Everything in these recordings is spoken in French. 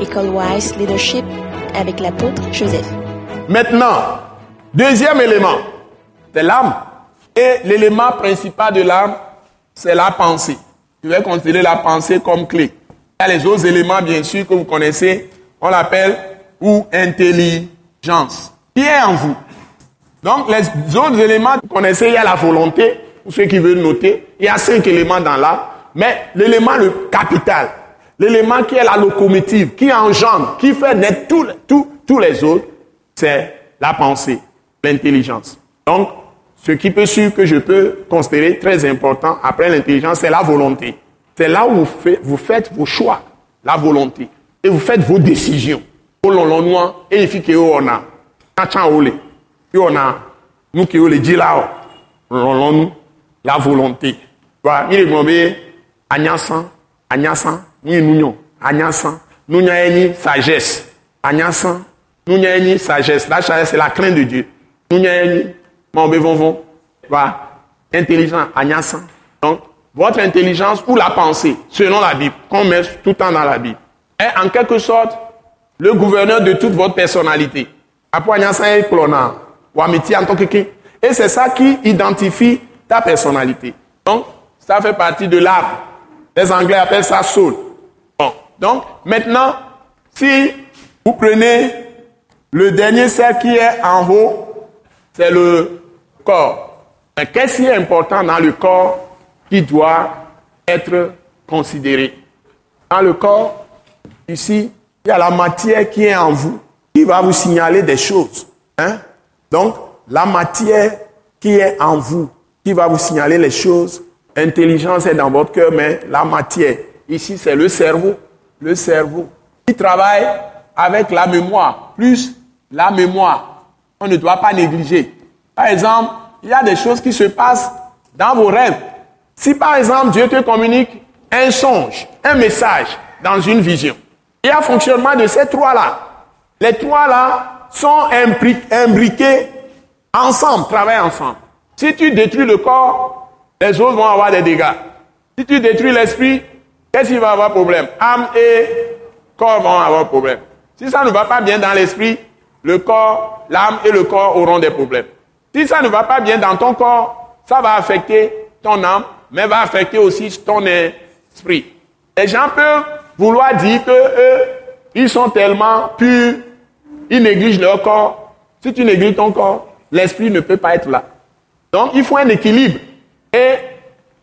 École Wise Leadership avec l'apôtre Joseph. Maintenant, deuxième élément, c'est l'âme. Et l'élément principal de l'âme, c'est la pensée. Je vais considérer la pensée comme clé. Il y a les autres éléments, bien sûr, que vous connaissez. On l'appelle ou intelligence. Qui est en vous? Donc, les autres éléments que vous connaissez, il y a la volonté, pour ceux qui veulent noter. Il y a cinq éléments dans l'âme. Mais l'élément le capital, l'élément qui est la locomotive, qui engendre, qui fait naître tous les autres, c'est la pensée, l'intelligence. Donc, ce qui peut suivre que je peux considérer très important après l'intelligence, c'est la volonté. C'est là où vous faites, vos choix, la volonté. Et vous faites vos décisions. Et il faut on a. On a. Nous qui dit là, la volonté. Il est ni nunyo, anyasan, nunya ni sagesse, anyasan, nunya ni sagesse. La sagesse, c'est la crainte de Dieu. Ni, mon vont, va, intelligent, anyasan. Donc, votre intelligence ou la pensée, selon la Bible, qu'on met tout le temps dans la Bible, est en quelque sorte le gouverneur de toute votre personnalité. Après, anyasan est clonant, ou amitié en tant que Et c'est ça qui identifie ta personnalité. Donc, ça fait partie de l'âme. Les Anglais appellent ça soul. Bon. Donc, maintenant, si vous prenez le dernier cercle qui est en haut, c'est le corps. Qu'est-ce qui est important dans le corps qui doit être considéré? Dans le corps, ici, il y a la matière qui est en vous, qui va vous signaler des choses. Hein? Donc, la matière qui est en vous, qui va vous signaler les choses, Intelligence est dans votre cœur, mais la matière, ici, c'est le cerveau. Le cerveau. Il travaille avec la mémoire, plus la mémoire. On ne doit pas négliger. Par exemple, il y a des choses qui se passent dans vos rêves. Si par exemple Dieu te communique un songe, un message dans une vision, il y a fonctionnement de ces trois-là. Les trois-là sont imbriqués ensemble, travaillent ensemble. Si tu détruis le corps, les autres vont avoir des dégâts. Si tu détruis l'esprit, qu'est-ce qui va avoir problème? Âme et corps vont avoir problème. Si ça ne va pas bien dans l'esprit, le corps, l'âme et le corps auront des problèmes. Si ça ne va pas bien dans ton corps, ça va affecter ton âme, mais va affecter aussi ton esprit. Les gens peuvent vouloir dire que eux, ils sont tellement purs, ils négligent leur corps. Si tu négliges ton corps, l'esprit ne peut pas être là. Donc, il faut un équilibre. Et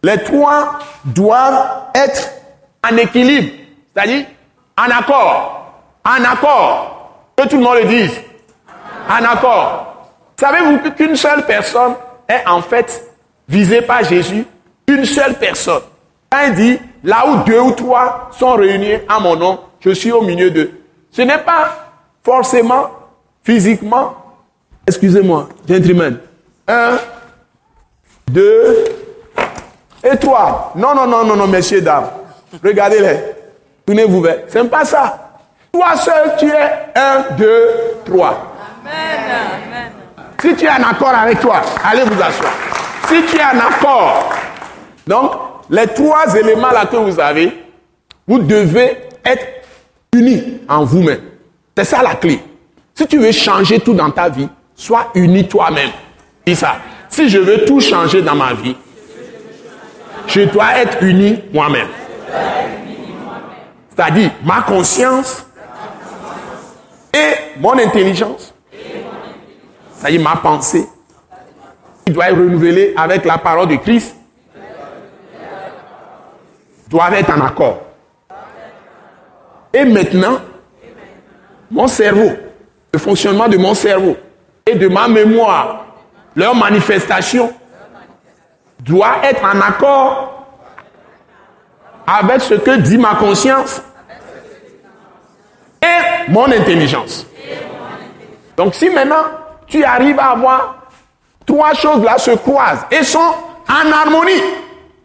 les trois doivent être en équilibre, c'est-à-dire en accord. En accord. Que tout le monde le dise. En accord. Savez-vous qu'une seule personne est en fait visée par Jésus? Une seule personne. Il dit, là où deux ou trois sont réunis à mon nom, je suis au milieu d'eux. Ce n'est pas forcément physiquement, excusez-moi, gentlemen, un, deux, et toi Non, non, non, non, non, messieurs, dames. Regardez-les. Tenez-vous vers. C'est pas ça. Toi seul, tu es un, deux, trois. Amen. Si tu es en accord avec toi, allez vous asseoir. Si tu es en accord, donc les trois éléments là que vous avez, vous devez être unis en vous-même. C'est ça la clé. Si tu veux changer tout dans ta vie, sois uni toi-même. Dis ça. Si je veux tout changer dans ma vie, je dois être uni moi-même. C'est-à-dire ma conscience et mon intelligence. C'est-à-dire ma pensée. qui doit être renouvelée avec la parole de Christ. Doivent être en accord. Et maintenant, mon cerveau, le fonctionnement de mon cerveau et de ma mémoire, leur manifestation doit être en accord avec ce que dit ma conscience et mon intelligence. Donc si maintenant tu arrives à avoir trois choses là se croisent et sont en harmonie,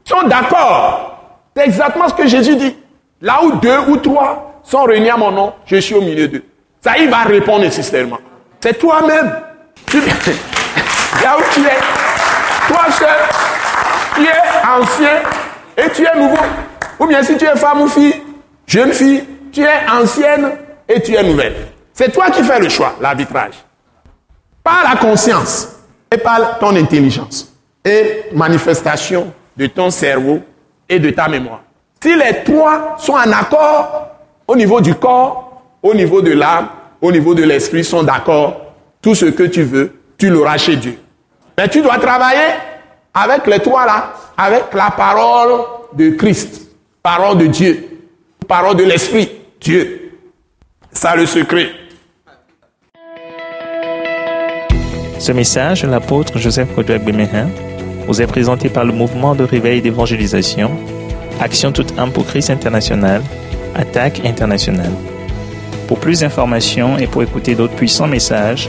sont d'accord, c'est exactement ce que Jésus dit. Là où deux ou trois sont réunis à mon nom, je suis au milieu d'eux. Ça, il va répondre nécessairement. C'est toi-même. Là où tu es, toi seul, tu es ancien et tu es nouveau. Ou bien si tu es femme ou fille, jeune fille, tu es ancienne et tu es nouvelle. C'est toi qui fais le choix, l'arbitrage. Par la conscience et par ton intelligence et manifestation de ton cerveau et de ta mémoire. Si les trois sont en accord au niveau du corps, au niveau de l'âme, au niveau de l'esprit, sont d'accord, tout ce que tu veux, tu l'auras chez Dieu. Mais tu dois travailler avec les trois là, avec la parole de Christ, parole de Dieu, parole de l'esprit, Dieu. Ça le secret. Ce message, l'apôtre Joseph Kodouak Bemehin, vous est présenté par le mouvement de réveil d'évangélisation, Action toute âme pour Christ international, Attaque internationale. Pour plus d'informations et pour écouter d'autres puissants messages,